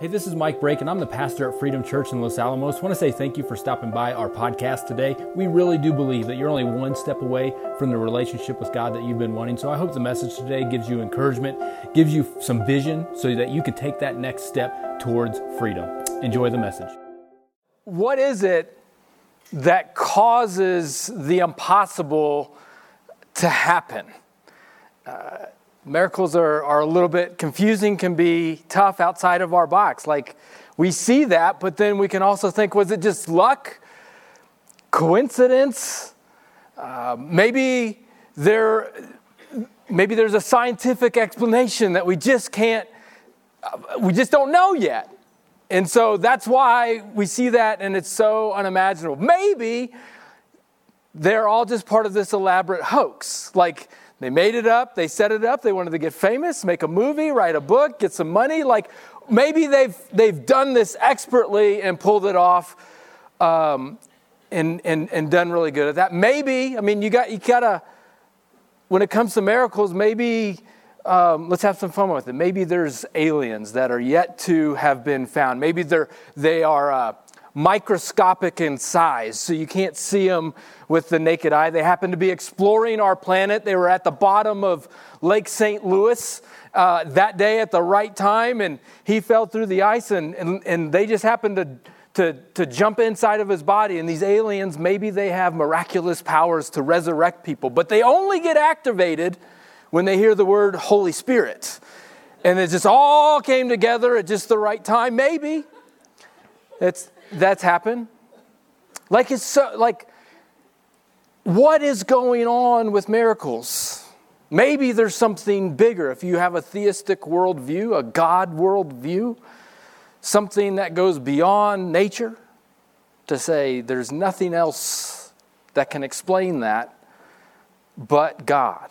Hey, this is Mike Brake, and I'm the pastor at Freedom Church in Los Alamos. I want to say thank you for stopping by our podcast today. We really do believe that you're only one step away from the relationship with God that you've been wanting. So I hope the message today gives you encouragement, gives you some vision so that you can take that next step towards freedom. Enjoy the message. What is it that causes the impossible to happen? Uh, miracles are, are a little bit confusing, can be tough outside of our box. Like we see that, but then we can also think, was it just luck? Coincidence? Uh, maybe there maybe there's a scientific explanation that we just can't uh, we just don't know yet and so that's why we see that and it's so unimaginable maybe they're all just part of this elaborate hoax like they made it up, they set it up, they wanted to get famous, make a movie, write a book, get some money. Like maybe they've, they've done this expertly and pulled it off um, and, and, and done really good at that. Maybe, I mean, you got, you gotta, when it comes to miracles, maybe um, let's have some fun with it. Maybe there's aliens that are yet to have been found. Maybe they're, they are uh, microscopic in size, so you can't see them with the naked eye. They happened to be exploring our planet. They were at the bottom of Lake St. Louis uh, that day at the right time, and he fell through the ice, and, and, and they just happened to, to, to jump inside of his body. And these aliens, maybe they have miraculous powers to resurrect people, but they only get activated when they hear the word Holy Spirit. And it just all came together at just the right time, maybe. It's, that's happened. Like it's so, like, what is going on with miracles? Maybe there's something bigger. If you have a theistic worldview, a God worldview, something that goes beyond nature, to say there's nothing else that can explain that but God.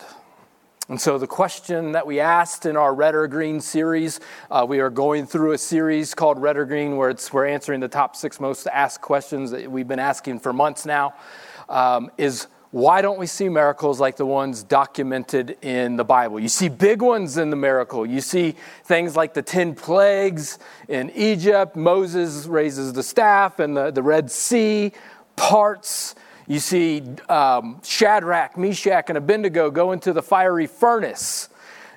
And so, the question that we asked in our Red or Green series, uh, we are going through a series called Red or Green where it's, we're answering the top six most asked questions that we've been asking for months now, um, is why don't we see miracles like the ones documented in the Bible? You see big ones in the miracle. You see things like the 10 plagues in Egypt, Moses raises the staff, and the, the Red Sea parts. You see um, Shadrach, Meshach, and Abednego go into the fiery furnace,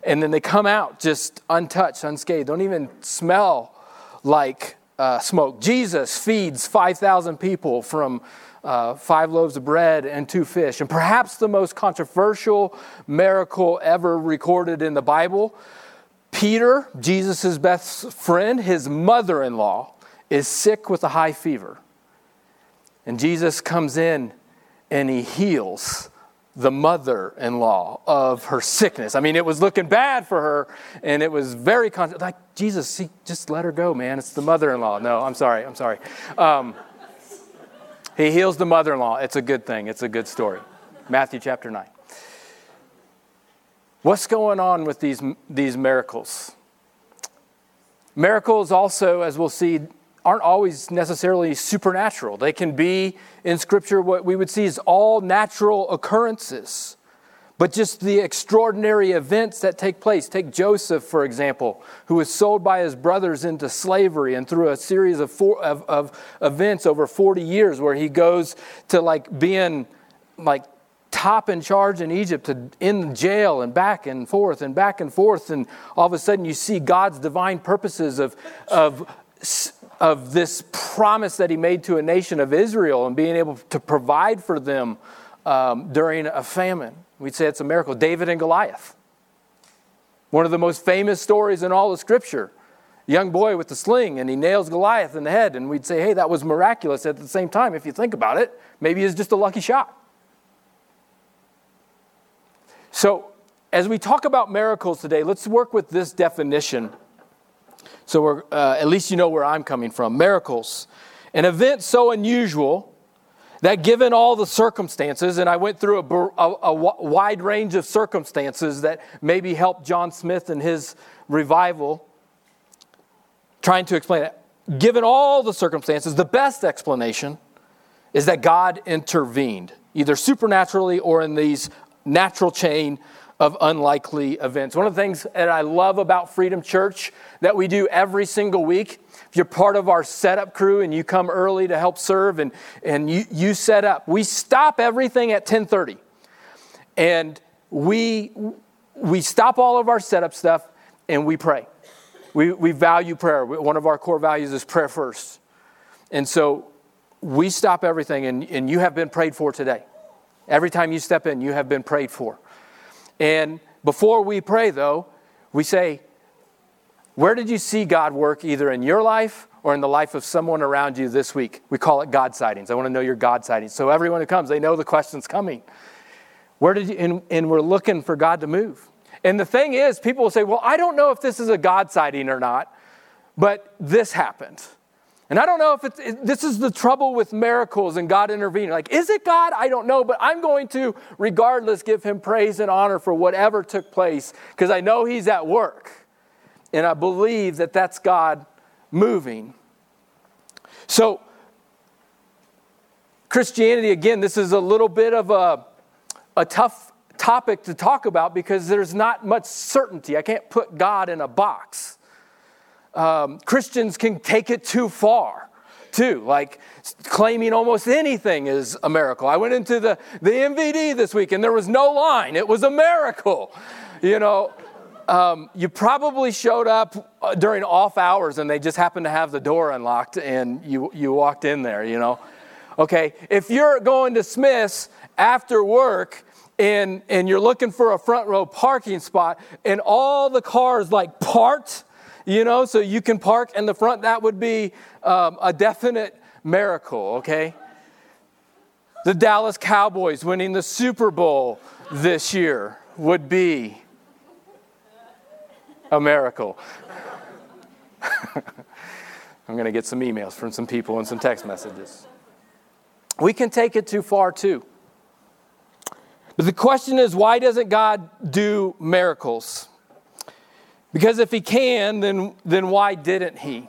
and then they come out just untouched, unscathed, don't even smell like uh, smoke. Jesus feeds 5,000 people from uh, five loaves of bread and two fish. And perhaps the most controversial miracle ever recorded in the Bible Peter, Jesus' best friend, his mother in law, is sick with a high fever. And Jesus comes in and he heals the mother in law of her sickness. I mean, it was looking bad for her, and it was very, con- like, Jesus, see, just let her go, man. It's the mother in law. No, I'm sorry, I'm sorry. Um, he heals the mother in law. It's a good thing, it's a good story. Matthew chapter 9. What's going on with these, these miracles? Miracles also, as we'll see, aren't always necessarily supernatural. They can be in Scripture what we would see as all natural occurrences, but just the extraordinary events that take place. Take Joseph, for example, who was sold by his brothers into slavery, and through a series of, four, of, of events over 40 years, where he goes to like being like top in charge in Egypt to in jail and back and forth and back and forth. And all of a sudden you see God's divine purposes of, of of this promise that he made to a nation of Israel and being able to provide for them um, during a famine. We'd say it's a miracle. David and Goliath. One of the most famous stories in all of Scripture. Young boy with the sling, and he nails Goliath in the head. And we'd say, hey, that was miraculous. At the same time, if you think about it, maybe it's just a lucky shot. So, as we talk about miracles today, let's work with this definition so uh, at least you know where I'm coming from. Miracles. An event so unusual that given all the circumstances, and I went through a, a, a wide range of circumstances that maybe helped John Smith and his revival, trying to explain it. Given all the circumstances, the best explanation is that God intervened, either supernaturally or in these natural chain of unlikely events. One of the things that I love about Freedom Church that we do every single week, if you're part of our setup crew and you come early to help serve and, and you, you set up, we stop everything at 1030. And we, we stop all of our setup stuff and we pray. We, we value prayer. One of our core values is prayer first. And so we stop everything, and, and you have been prayed for today. Every time you step in, you have been prayed for. And before we pray, though, we say, Where did you see God work either in your life or in the life of someone around you this week? We call it God sightings. I want to know your God sightings. So everyone who comes, they know the question's coming. Where did you, and, and we're looking for God to move. And the thing is, people will say, Well, I don't know if this is a God sighting or not, but this happened. And I don't know if it's, it, this is the trouble with miracles and God intervening. Like, is it God? I don't know, but I'm going to, regardless, give him praise and honor for whatever took place because I know he's at work. And I believe that that's God moving. So, Christianity, again, this is a little bit of a, a tough topic to talk about because there's not much certainty. I can't put God in a box um, Christians can take it too far too, like claiming almost anything is a miracle. I went into the, the MVD this week and there was no line. It was a miracle. You know, um, you probably showed up uh, during off hours and they just happened to have the door unlocked and you, you walked in there, you know. Okay, if you're going to Smith's after work and, and you're looking for a front row parking spot and all the cars like parked you know, so you can park in the front. That would be um, a definite miracle, okay? The Dallas Cowboys winning the Super Bowl this year would be a miracle. I'm going to get some emails from some people and some text messages. We can take it too far, too. But the question is why doesn't God do miracles? Because if he can, then, then why didn't he?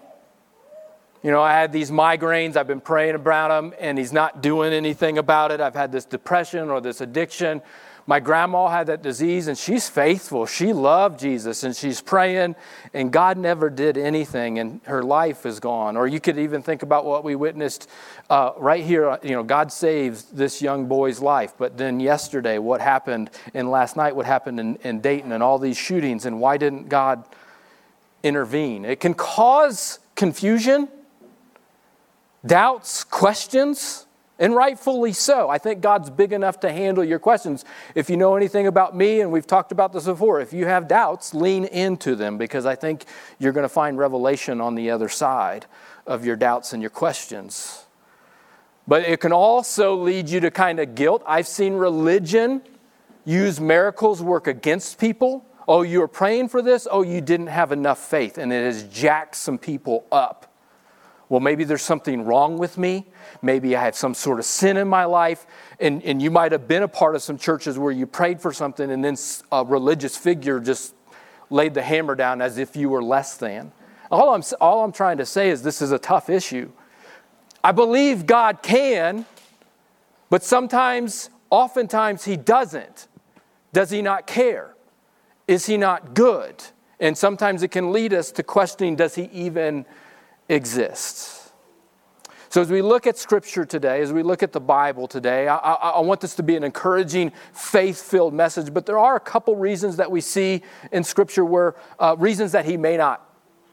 You know, I had these migraines, I've been praying about them, and he's not doing anything about it. I've had this depression or this addiction. My grandma had that disease, and she's faithful. She loved Jesus, and she's praying, and God never did anything, and her life is gone. Or you could even think about what we witnessed uh, right here. You know, God saved this young boy's life, but then yesterday, what happened, and last night, what happened in, in Dayton, and all these shootings, and why didn't God intervene? It can cause confusion, doubts, questions. And rightfully so. I think God's big enough to handle your questions. If you know anything about me, and we've talked about this before, if you have doubts, lean into them because I think you're going to find revelation on the other side of your doubts and your questions. But it can also lead you to kind of guilt. I've seen religion use miracles work against people. Oh, you were praying for this? Oh, you didn't have enough faith. And it has jacked some people up well, maybe there's something wrong with me. Maybe I have some sort of sin in my life. And, and you might have been a part of some churches where you prayed for something and then a religious figure just laid the hammer down as if you were less than. All I'm, all I'm trying to say is this is a tough issue. I believe God can, but sometimes, oftentimes, He doesn't. Does He not care? Is He not good? And sometimes it can lead us to questioning does He even exists. So, as we look at Scripture today, as we look at the Bible today, I, I, I want this to be an encouraging, faith filled message. But there are a couple reasons that we see in Scripture where uh, reasons that He may not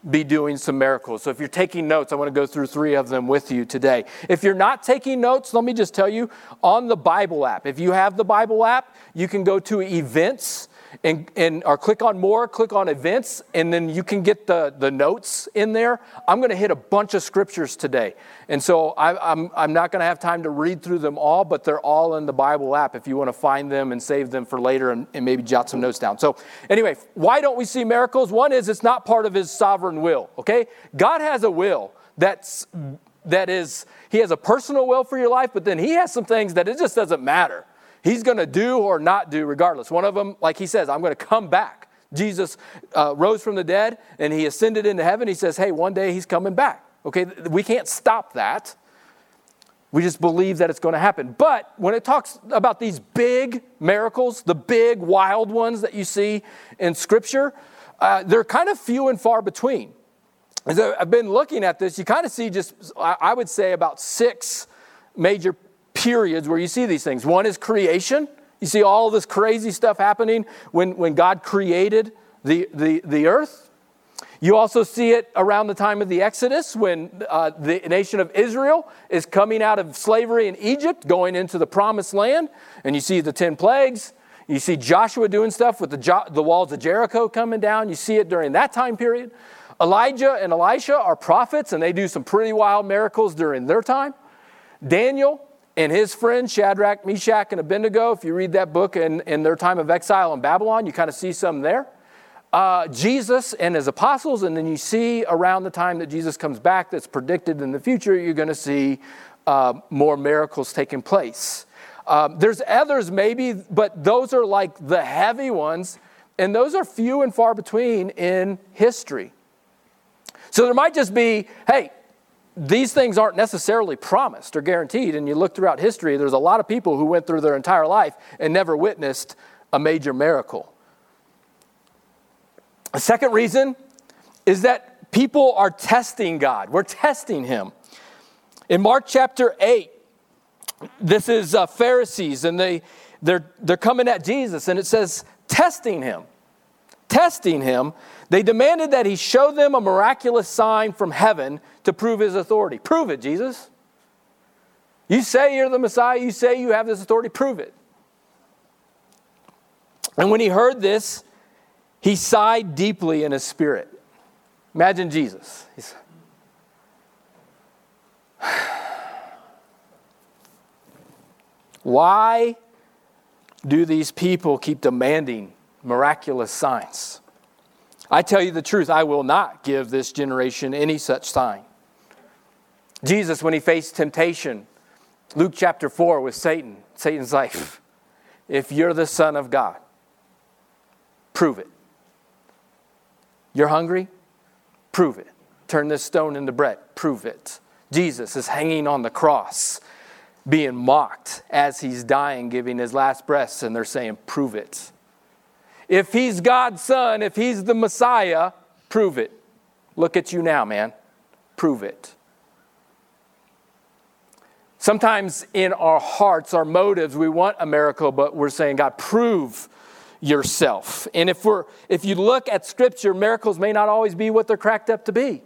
be doing some miracles. So, if you're taking notes, I want to go through three of them with you today. If you're not taking notes, let me just tell you on the Bible app, if you have the Bible app, you can go to events and, and or click on more, click on events, and then you can get the, the notes in there. I'm going to hit a bunch of scriptures today. And so I, I'm, I'm not going to have time to read through them all, but they're all in the Bible app if you want to find them and save them for later and, and maybe jot some notes down. So, anyway, why don't we see miracles? One is it's not part of his sovereign will, okay? God has a will that's that is he has a personal will for your life but then he has some things that it just doesn't matter He's going to do or not do regardless. One of them, like he says, I'm going to come back. Jesus uh, rose from the dead and he ascended into heaven. He says, hey, one day he's coming back. Okay, we can't stop that. We just believe that it's going to happen. But when it talks about these big miracles, the big wild ones that you see in Scripture, uh, they're kind of few and far between. As I've been looking at this, you kind of see just, I would say, about six major periods where you see these things. One is creation. You see all this crazy stuff happening when, when God created the, the, the earth. You also see it around the time of the Exodus when uh, the nation of Israel is coming out of slavery in Egypt, going into the promised land. And you see the 10 plagues. You see Joshua doing stuff with the, jo- the walls of Jericho coming down. You see it during that time period. Elijah and Elisha are prophets, and they do some pretty wild miracles during their time. Daniel and his friends, Shadrach, Meshach, and Abednego, if you read that book in, in their time of exile in Babylon, you kind of see some there uh, Jesus and his apostles, and then you see around the time that Jesus comes back, that's predicted in the future, you're going to see uh, more miracles taking place. Um, there's others maybe, but those are like the heavy ones, and those are few and far between in history. So there might just be, hey, these things aren't necessarily promised or guaranteed. And you look throughout history, there's a lot of people who went through their entire life and never witnessed a major miracle. A second reason is that people are testing God. We're testing Him. In Mark chapter 8, this is uh, Pharisees, and they, they're, they're coming at Jesus, and it says, testing Him. Testing Him. They demanded that He show them a miraculous sign from heaven to prove His authority. Prove it, Jesus. You say you're the Messiah, you say you have this authority, prove it. And when he heard this, he sighed deeply in his spirit. Imagine Jesus. He's, Why do these people keep demanding miraculous signs? I tell you the truth, I will not give this generation any such sign. Jesus, when he faced temptation, Luke chapter 4 with Satan, Satan's like, if you're the Son of God, prove it. You're hungry? Prove it. Turn this stone into bread. Prove it. Jesus is hanging on the cross, being mocked as he's dying, giving his last breaths, and they're saying, Prove it. If he's God's son, if he's the Messiah, prove it. Look at you now, man. Prove it. Sometimes in our hearts, our motives, we want a miracle, but we're saying, God, prove yourself. And if we're if you look at scripture, miracles may not always be what they're cracked up to be.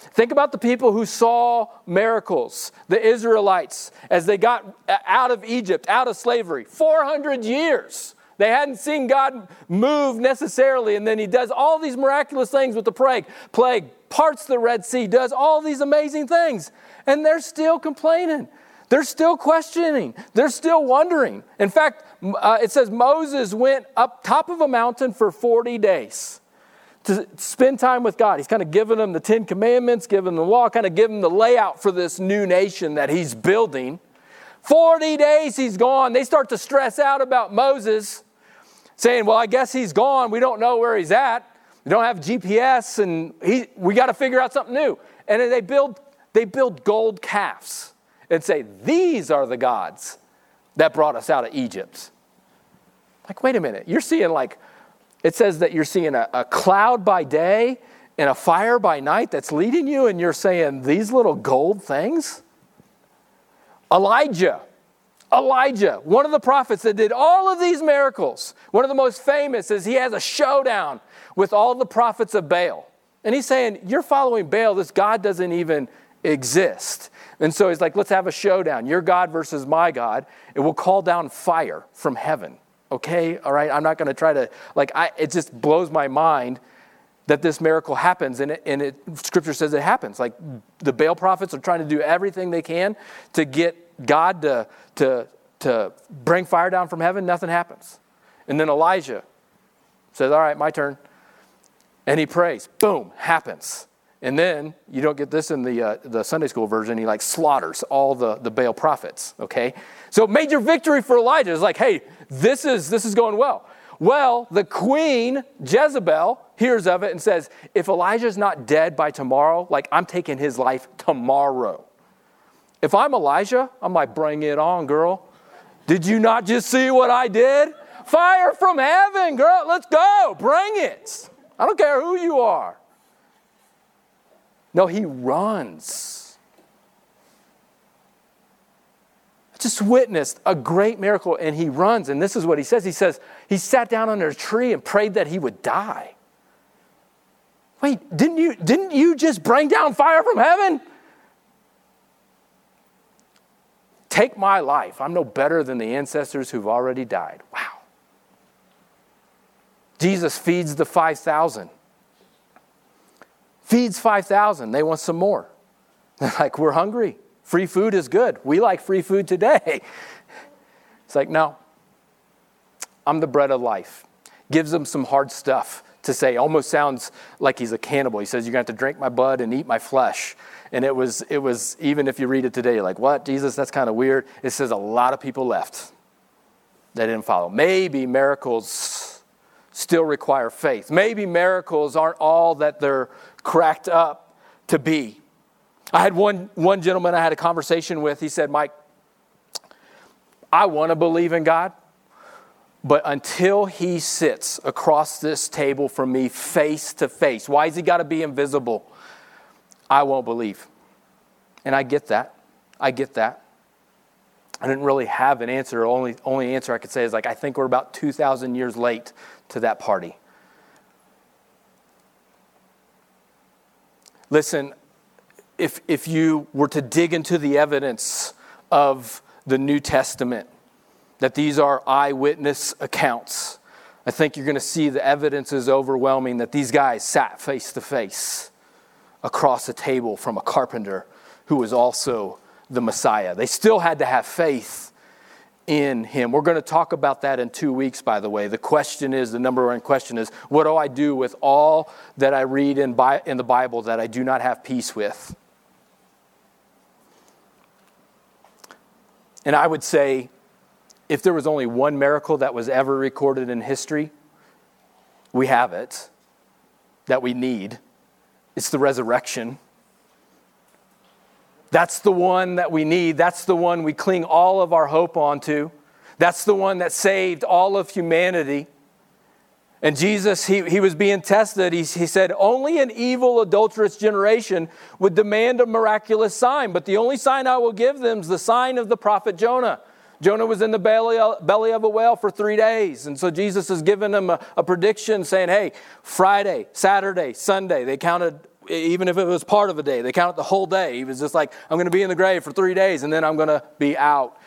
Think about the people who saw miracles, the Israelites, as they got out of Egypt, out of slavery, 400 years. They hadn't seen God move necessarily, and then He does all these miraculous things with the plague, plague parts the Red Sea, does all these amazing things, and they're still complaining. They're still questioning. They're still wondering. In fact, uh, it says Moses went up top of a mountain for 40 days to spend time with God. He's kind of giving them the Ten Commandments, them the law, kind of them the layout for this new nation that he's building. 40 days he's gone. They start to stress out about Moses, saying, Well, I guess he's gone. We don't know where he's at. We don't have GPS, and he, we got to figure out something new. And they build, they build gold calves and say, These are the gods that brought us out of Egypt. Like, wait a minute, you're seeing like, it says that you're seeing a, a cloud by day and a fire by night that's leading you, and you're saying these little gold things? Elijah. Elijah, one of the prophets that did all of these miracles, one of the most famous is he has a showdown with all the prophets of Baal. And he's saying, You're following Baal, this God doesn't even exist. And so he's like, let's have a showdown. Your God versus my God. It will call down fire from heaven. Okay? All right? I'm not going to try to, like, I, it just blows my mind that this miracle happens. And, it, and it, scripture says it happens. Like, the Baal prophets are trying to do everything they can to get God to, to, to bring fire down from heaven. Nothing happens. And then Elijah says, all right, my turn. And he prays. Boom, happens. And then you don't get this in the, uh, the Sunday school version. He like slaughters all the, the Baal prophets. Okay, so major victory for Elijah is like, hey, this is this is going well. Well, the queen Jezebel hears of it and says, if Elijah's not dead by tomorrow, like I'm taking his life tomorrow. If I'm Elijah, I'm like, bring it on, girl. Did you not just see what I did? Fire from heaven, girl. Let's go. Bring it. I don't care who you are. No, he runs. Just witnessed a great miracle and he runs. And this is what he says. He says, he sat down under a tree and prayed that he would die. Wait, didn't you, didn't you just bring down fire from heaven? Take my life. I'm no better than the ancestors who've already died. Wow. Jesus feeds the 5,000. Feeds 5,000. They want some more. They're like, we're hungry. Free food is good. We like free food today. It's like, no, I'm the bread of life. Gives them some hard stuff to say. Almost sounds like he's a cannibal. He says, You're going to have to drink my blood and eat my flesh. And it was, it was, even if you read it today, like, What? Jesus, that's kind of weird. It says a lot of people left. They didn't follow. Maybe miracles still require faith. Maybe miracles aren't all that they're cracked up to be. I had one, one gentleman I had a conversation with. He said, Mike, I want to believe in God. But until he sits across this table from me face to face, why has he got to be invisible? I won't believe. And I get that. I get that. I didn't really have an answer. Only, only answer I could say is like, I think we're about 2,000 years late to that party. Listen, if, if you were to dig into the evidence of the New Testament, that these are eyewitness accounts. I think you're going to see the evidence is overwhelming that these guys sat face to face across a table from a carpenter who was also the Messiah. They still had to have faith in him. We're going to talk about that in two weeks, by the way. The question is the number one question is what do I do with all that I read in, in the Bible that I do not have peace with? And I would say if there was only one miracle that was ever recorded in history, we have it that we need. It's the resurrection. That's the one that we need. That's the one we cling all of our hope onto. That's the one that saved all of humanity. And Jesus, he, he was being tested. He, he said, Only an evil, adulterous generation would demand a miraculous sign, but the only sign I will give them is the sign of the prophet Jonah. Jonah was in the belly, belly of a whale for three days. And so Jesus has given them a, a prediction saying, hey, Friday, Saturday, Sunday, they counted even if it was part of a day, they counted the whole day. He was just like, I'm going to be in the grave for three days and then I'm going to be out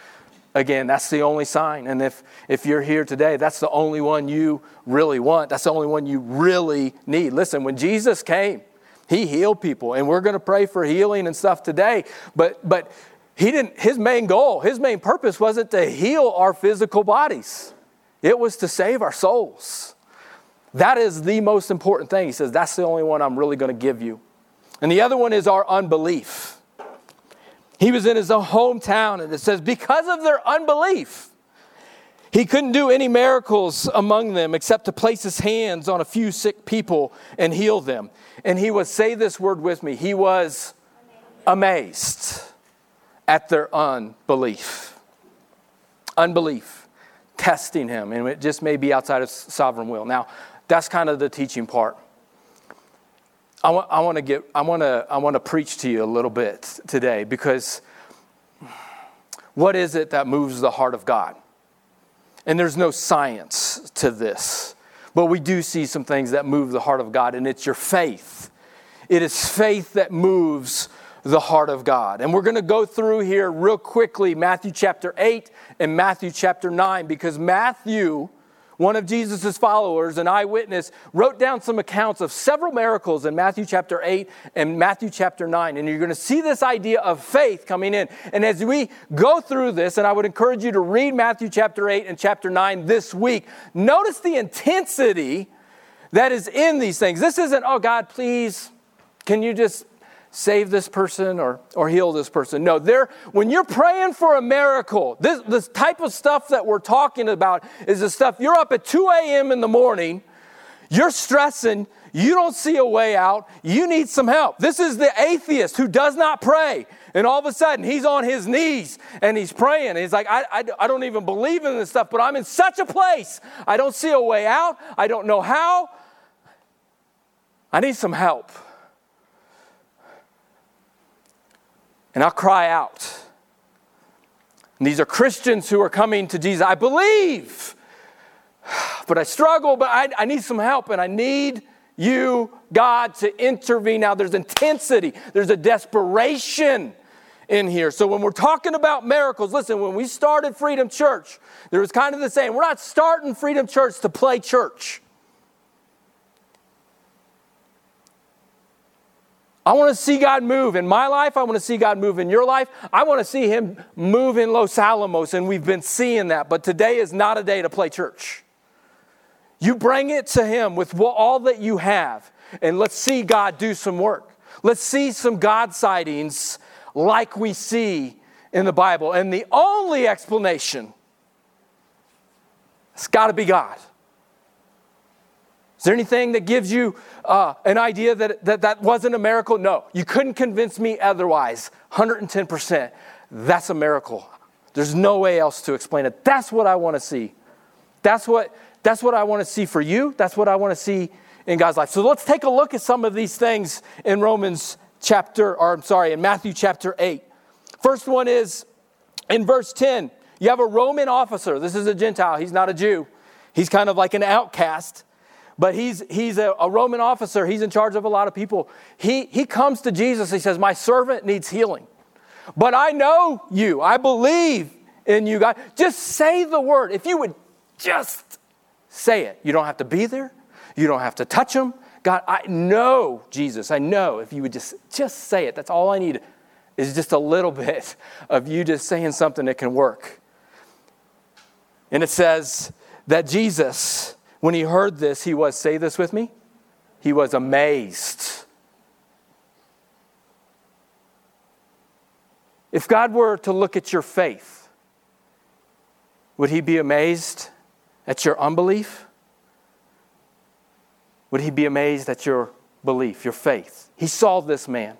again. That's the only sign. And if, if you're here today, that's the only one you really want. That's the only one you really need. Listen, when Jesus came, he healed people, and we're going to pray for healing and stuff today. But, but he didn't, his main goal, his main purpose wasn't to heal our physical bodies, it was to save our souls. That is the most important thing. He says, That's the only one I'm really going to give you. And the other one is our unbelief. He was in his own hometown, and it says, Because of their unbelief, he couldn't do any miracles among them except to place his hands on a few sick people and heal them. And he was, say this word with me, he was amazed at their unbelief. Unbelief, testing him, and it just may be outside of sovereign will. Now, that's kind of the teaching part. I want, I want to get, I want to, I want to preach to you a little bit today because what is it that moves the heart of God? And there's no science to this, but we do see some things that move the heart of God, and it's your faith. It is faith that moves the heart of God. And we're going to go through here real quickly Matthew chapter 8 and Matthew chapter 9 because Matthew, one of Jesus' followers, an eyewitness, wrote down some accounts of several miracles in Matthew chapter 8 and Matthew chapter 9. And you're going to see this idea of faith coming in. And as we go through this, and I would encourage you to read Matthew chapter 8 and chapter 9 this week, notice the intensity that is in these things. This isn't, oh God, please, can you just save this person or, or heal this person. No, there, when you're praying for a miracle, this, this type of stuff that we're talking about is the stuff you're up at 2 a.m. in the morning, you're stressing, You don't see a way out. You need some help. This is the atheist who does not pray. And all of a sudden, he's on his knees and he's praying. He's like, I, I, I don't even believe in this stuff, but I'm in such a place. I don't see a way out. I don't know how. I need some help. And I'll cry out. And these are Christians who are coming to Jesus. I believe, but I struggle, but I, I need some help, and I need you, God, to intervene. Now, there's intensity, there's a desperation in here. So, when we're talking about miracles, listen, when we started Freedom Church, there was kind of the same. We're not starting Freedom Church to play church. I want to see God move in my life. I want to see God move in your life. I want to see Him move in Los Alamos, and we've been seeing that. But today is not a day to play church. You bring it to Him with all that you have, and let's see God do some work. Let's see some God sightings like we see in the Bible. And the only explanation, it's got to be God. Is there anything that gives you uh, an idea that, that that wasn't a miracle? No, you couldn't convince me otherwise. 110%. That's a miracle. There's no way else to explain it. That's what I want to see. That's what, that's what I want to see for you. That's what I want to see in God's life. So let's take a look at some of these things in Romans chapter, or I'm sorry, in Matthew chapter 8. First one is in verse 10. You have a Roman officer. This is a Gentile. He's not a Jew. He's kind of like an outcast but he's, he's a, a, Roman officer. He's in charge of a lot of people. He, he comes to Jesus. He says, My servant needs healing. But I know you. I believe in you, God. Just say the word. If you would just say it, you don't have to be there, you don't have to touch him. God, I know, Jesus, I know. If you would just, just say it, that's all I need is just a little bit of you just saying something that can work. And it says that Jesus when he heard this, he was, say this with me, he was amazed. If God were to look at your faith, would he be amazed at your unbelief? Would he be amazed at your belief, your faith? He saw this man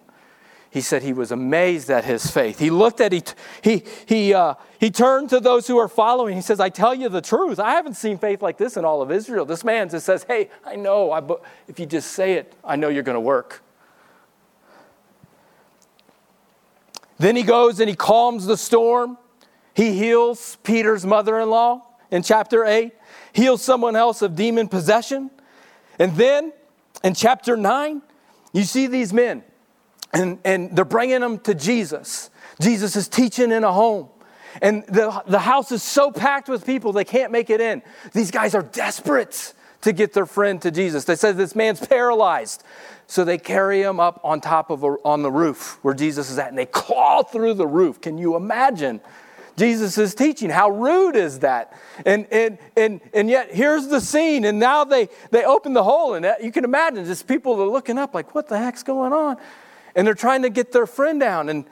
he said he was amazed at his faith. He looked at, he, he, he, uh, he turned to those who are following. He says, I tell you the truth. I haven't seen faith like this in all of Israel. This man just says, Hey, I know. I, if you just say it, I know you're going to work. Then he goes and he calms the storm. He heals Peter's mother in law in chapter 8, heals someone else of demon possession. And then in chapter 9, you see these men and, and they're bringing them to Jesus. Jesus is teaching in a home. And the, the house is so packed with people, they can't make it in. These guys are desperate to get their friend to Jesus. They said this man's paralyzed. So they carry him up on top of a, on the roof where Jesus is at, and they claw through the roof. Can you imagine Jesus is teaching? How rude is that? And, and, and, and yet here's the scene, and now they, they open the hole, and you can imagine just people are looking up like, what the heck's going on? And they're trying to get their friend down. And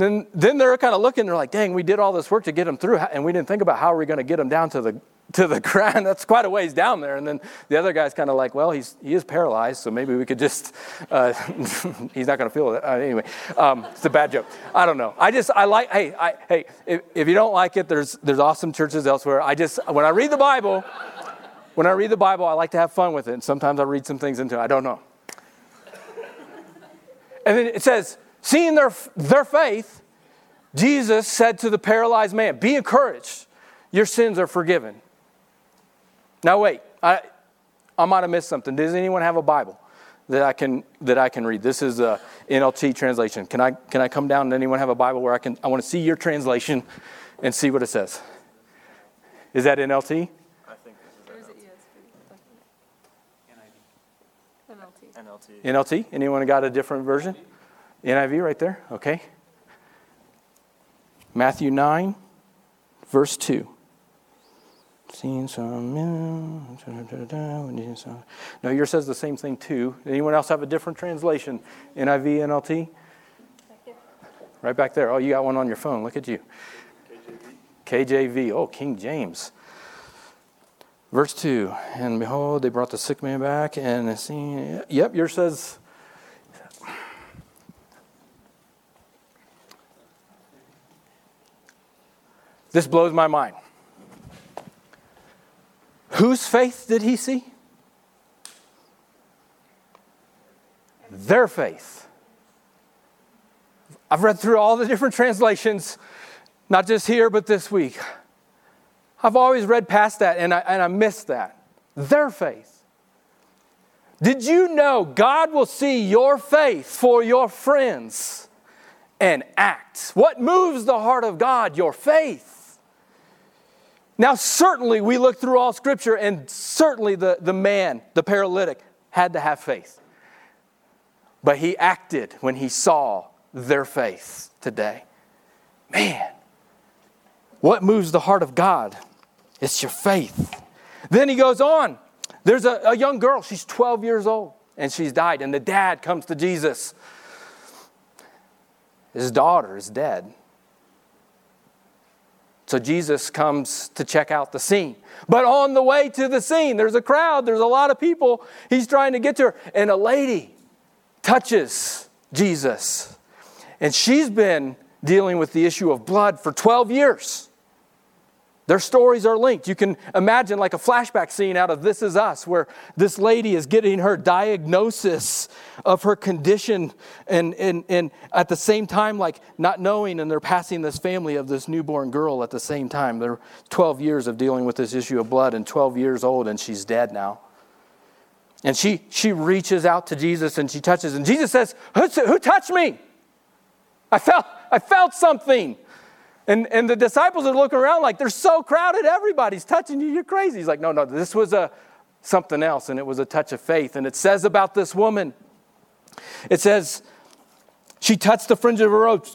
then, then they're kind of looking, they're like, dang, we did all this work to get him through, and we didn't think about how are we going to get him down to the, to the ground. That's quite a ways down there. And then the other guy's kind of like, well, he's, he is paralyzed, so maybe we could just, uh, he's not going to feel it. Uh, anyway, um, it's a bad joke. I don't know. I just, I like, hey, I, hey, if, if you don't like it, there's, there's awesome churches elsewhere. I just, when I read the Bible, when I read the Bible, I like to have fun with it. And sometimes I read some things into it. I don't know. And then it says, seeing their, their faith, Jesus said to the paralyzed man, Be encouraged, your sins are forgiven. Now, wait, I, I might have missed something. Does anyone have a Bible that I can, that I can read? This is a NLT translation. Can I, can I come down and anyone have a Bible where I can, I want to see your translation and see what it says? Is that NLT? NLT. NLT. Anyone got a different version? NIV right there. Okay. Matthew 9, verse 2. Seen some. No, yours says the same thing too. Anyone else have a different translation? NIV, NLT? Right back there. Oh, you got one on your phone. Look at you. KJV. KJV. Oh, King James. Verse 2 And behold, they brought the sick man back, and scene, yep, yours says, This blows my mind. Whose faith did he see? Their faith. I've read through all the different translations, not just here, but this week. I've always read past that and I, and I missed that. Their faith. Did you know God will see your faith for your friends and act? What moves the heart of God? Your faith. Now, certainly, we look through all scripture, and certainly the, the man, the paralytic, had to have faith. But he acted when he saw their faith today. Man, what moves the heart of God? It's your faith. Then he goes on. There's a, a young girl, she's 12 years old, and she's died. And the dad comes to Jesus. His daughter is dead. So Jesus comes to check out the scene. But on the way to the scene, there's a crowd, there's a lot of people. He's trying to get to her. And a lady touches Jesus. And she's been dealing with the issue of blood for 12 years. Their stories are linked. You can imagine like a flashback scene out of This Is Us, where this lady is getting her diagnosis of her condition, and, and, and at the same time, like not knowing, and they're passing this family of this newborn girl at the same time. They're 12 years of dealing with this issue of blood, and 12 years old, and she's dead now. And she, she reaches out to Jesus and she touches, and Jesus says, Who, who touched me? I felt, I felt something. And, and the disciples are looking around like they're so crowded, everybody's touching you, you're crazy. He's like, no, no, this was a something else, and it was a touch of faith. And it says about this woman, it says, she touched the fringe of her robe,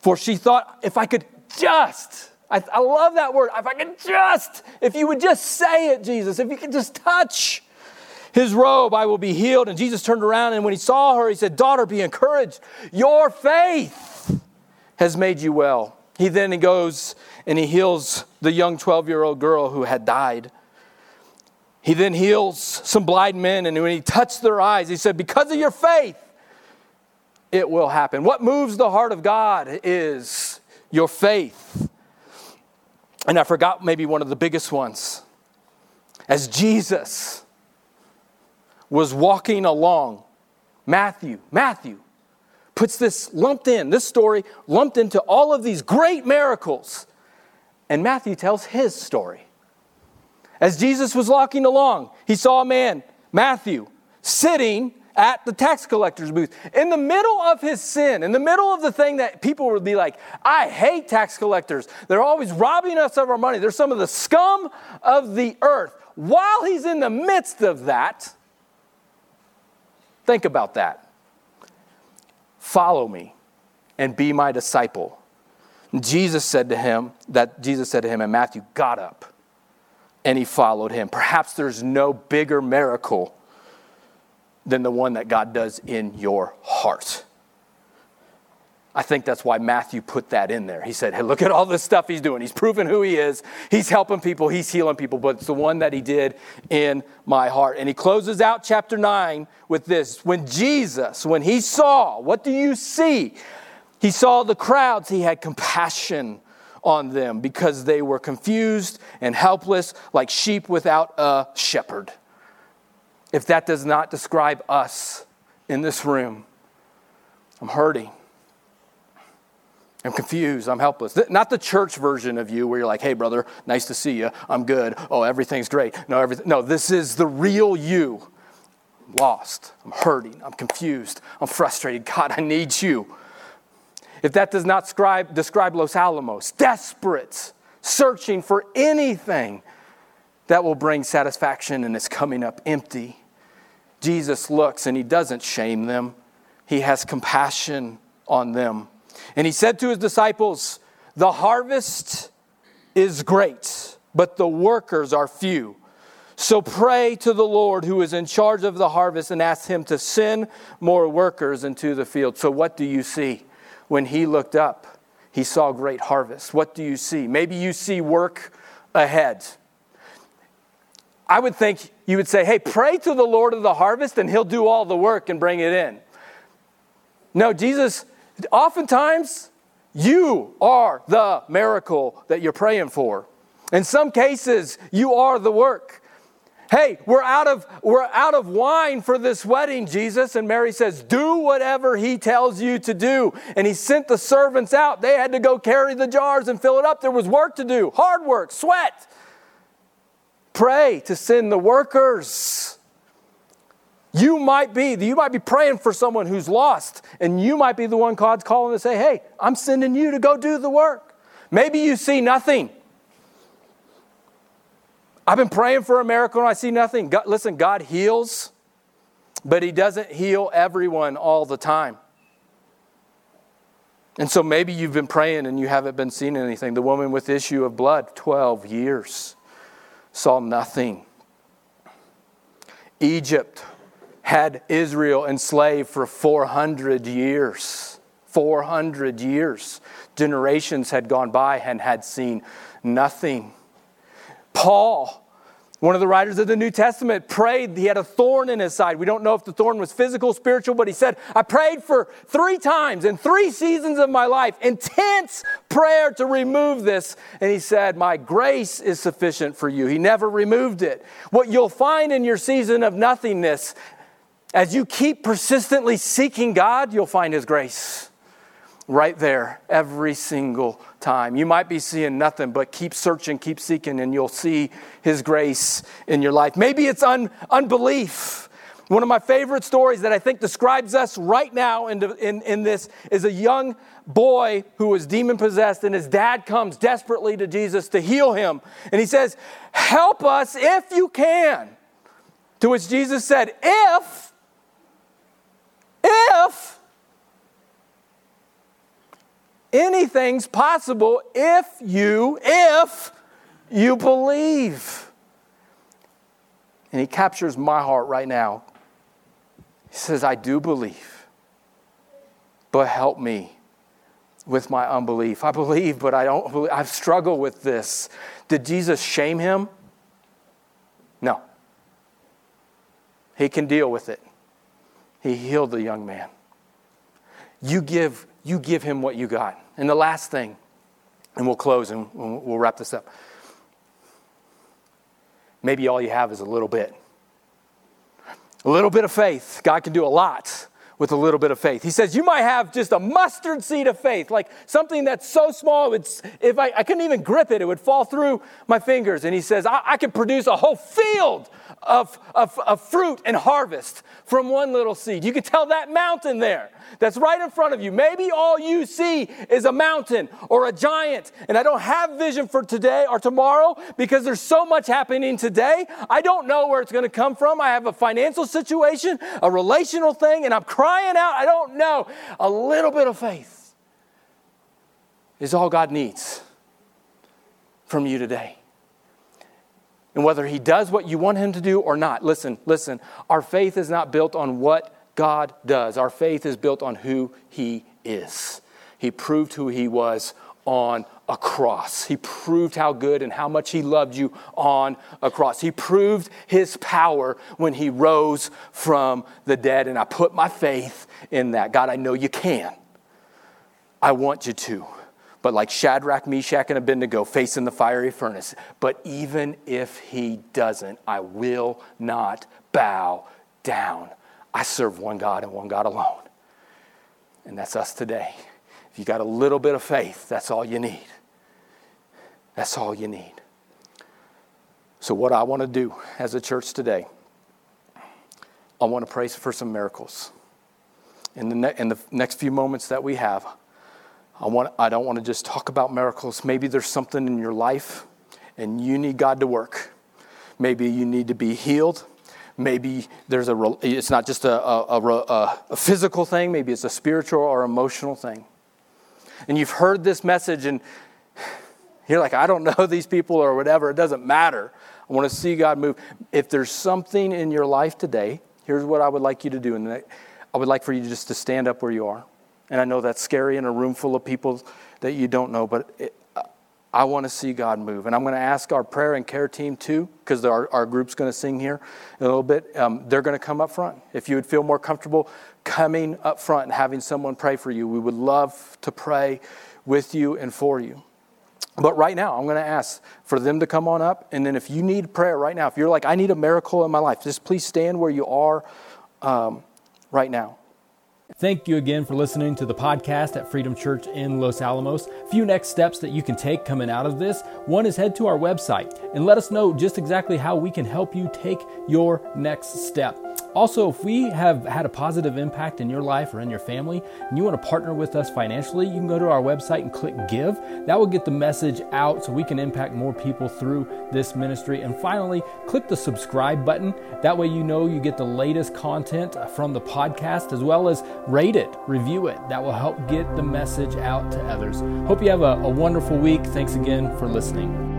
for she thought, if I could just, I, I love that word, if I could just, if you would just say it, Jesus, if you could just touch his robe, I will be healed. And Jesus turned around, and when he saw her, he said, Daughter, be encouraged. Your faith has made you well. He then he goes and he heals the young 12 year old girl who had died. He then heals some blind men, and when he touched their eyes, he said, Because of your faith, it will happen. What moves the heart of God is your faith. And I forgot maybe one of the biggest ones. As Jesus was walking along, Matthew, Matthew, puts this lumped in, this story lumped into all of these great miracles. And Matthew tells his story. As Jesus was walking along, he saw a man, Matthew, sitting at the tax collector's booth. In the middle of his sin, in the middle of the thing that people would be like, I hate tax collectors. They're always robbing us of our money. They're some of the scum of the earth. While he's in the midst of that, think about that. Follow me and be my disciple. Jesus said to him, that Jesus said to him, and Matthew got up and he followed him. Perhaps there's no bigger miracle than the one that God does in your heart. I think that's why Matthew put that in there. He said, Hey, look at all this stuff he's doing. He's proving who he is. He's helping people. He's healing people, but it's the one that he did in my heart. And he closes out chapter 9 with this When Jesus, when he saw, what do you see? He saw the crowds, he had compassion on them because they were confused and helpless like sheep without a shepherd. If that does not describe us in this room, I'm hurting. I'm confused. I'm helpless. Not the church version of you where you're like, hey, brother, nice to see you. I'm good. Oh, everything's great. No, everything. No, this is the real you. I'm lost. I'm hurting. I'm confused. I'm frustrated. God, I need you. If that does not describe, describe Los Alamos, desperate, searching for anything that will bring satisfaction and is coming up empty, Jesus looks and he doesn't shame them, he has compassion on them. And he said to his disciples, The harvest is great, but the workers are few. So pray to the Lord who is in charge of the harvest and ask him to send more workers into the field. So, what do you see? When he looked up, he saw great harvest. What do you see? Maybe you see work ahead. I would think you would say, hey, pray to the Lord of the harvest and he'll do all the work and bring it in. No, Jesus, oftentimes, you are the miracle that you're praying for. In some cases, you are the work. Hey, we're out of we're out of wine for this wedding, Jesus. And Mary says, "Do whatever he tells you to do." And he sent the servants out. They had to go carry the jars and fill it up. There was work to do, hard work, sweat. Pray to send the workers. You might be, you might be praying for someone who's lost, and you might be the one God's calling to say, Hey, I'm sending you to go do the work. Maybe you see nothing. I've been praying for a miracle and I see nothing. God, listen, God heals, but He doesn't heal everyone all the time. And so maybe you've been praying and you haven't been seeing anything. The woman with issue of blood, 12 years saw nothing. Egypt had Israel enslaved for 400 years. 400 years. Generations had gone by and had seen nothing. Paul one of the writers of the New Testament prayed, he had a thorn in his side. We don't know if the thorn was physical, spiritual, but he said, I prayed for three times in three seasons of my life, intense prayer to remove this. And he said, My grace is sufficient for you. He never removed it. What you'll find in your season of nothingness, as you keep persistently seeking God, you'll find his grace right there every single time. You might be seeing nothing, but keep searching, keep seeking, and you'll see His grace in your life. Maybe it's un- unbelief. One of my favorite stories that I think describes us right now in, in, in this is a young boy who was demon possessed, and his dad comes desperately to Jesus to heal him. And he says, Help us if you can. To which Jesus said, If, if, anything's possible if you if you believe. And he captures my heart right now. He says i do believe but help me with my unbelief. I believe but i don't believe. I've struggled with this. Did jesus shame him? No. He can deal with it he healed the young man you give you give him what you got. And the last thing, and we'll close and we'll wrap this up. Maybe all you have is a little bit. A little bit of faith. God can do a lot with a little bit of faith. He says, You might have just a mustard seed of faith, like something that's so small, it's, if I, I couldn't even grip it, it would fall through my fingers. And he says, I, I could produce a whole field of, of, of fruit and harvest from one little seed. You can tell that mountain there that's right in front of you. Maybe all you see is a mountain or a giant, and I don't have vision for today or tomorrow because there's so much happening today. I don't know where it's going to come from. I have a financial situation, a relational thing, and I'm crying out. I don't know. A little bit of faith is all God needs from you today and whether he does what you want him to do or not. Listen, listen. Our faith is not built on what God does, our faith is built on who he is. He proved who he was on a cross. He proved how good and how much he loved you on a cross. He proved his power when he rose from the dead. And I put my faith in that. God, I know you can. I want you to but like Shadrach, Meshach, and Abednego facing the fiery furnace. But even if he doesn't, I will not bow down. I serve one God and one God alone. And that's us today. You got a little bit of faith, that's all you need. That's all you need. So, what I want to do as a church today, I want to pray for some miracles. In the, ne- in the next few moments that we have, I, want, I don't want to just talk about miracles. Maybe there's something in your life and you need God to work. Maybe you need to be healed. Maybe there's a, it's not just a, a, a, a physical thing, maybe it's a spiritual or emotional thing. And you've heard this message and you're like, I don't know these people or whatever, it doesn't matter. I want to see God move. If there's something in your life today, here's what I would like you to do. And I would like for you just to stand up where you are. And I know that's scary in a room full of people that you don't know, but it, I want to see God move. And I'm going to ask our prayer and care team too, because our, our group's going to sing here in a little bit. Um, they're going to come up front. If you would feel more comfortable coming up front and having someone pray for you, we would love to pray with you and for you. But right now, I'm going to ask for them to come on up. And then if you need prayer right now, if you're like, I need a miracle in my life, just please stand where you are um, right now. Thank you again for listening to the podcast at Freedom Church in Los Alamos. A few next steps that you can take coming out of this. One is head to our website and let us know just exactly how we can help you take your next step. Also, if we have had a positive impact in your life or in your family and you want to partner with us financially, you can go to our website and click give. That will get the message out so we can impact more people through this ministry. And finally, click the subscribe button. That way, you know you get the latest content from the podcast as well as rate it, review it. That will help get the message out to others. Hope you have a, a wonderful week. Thanks again for listening.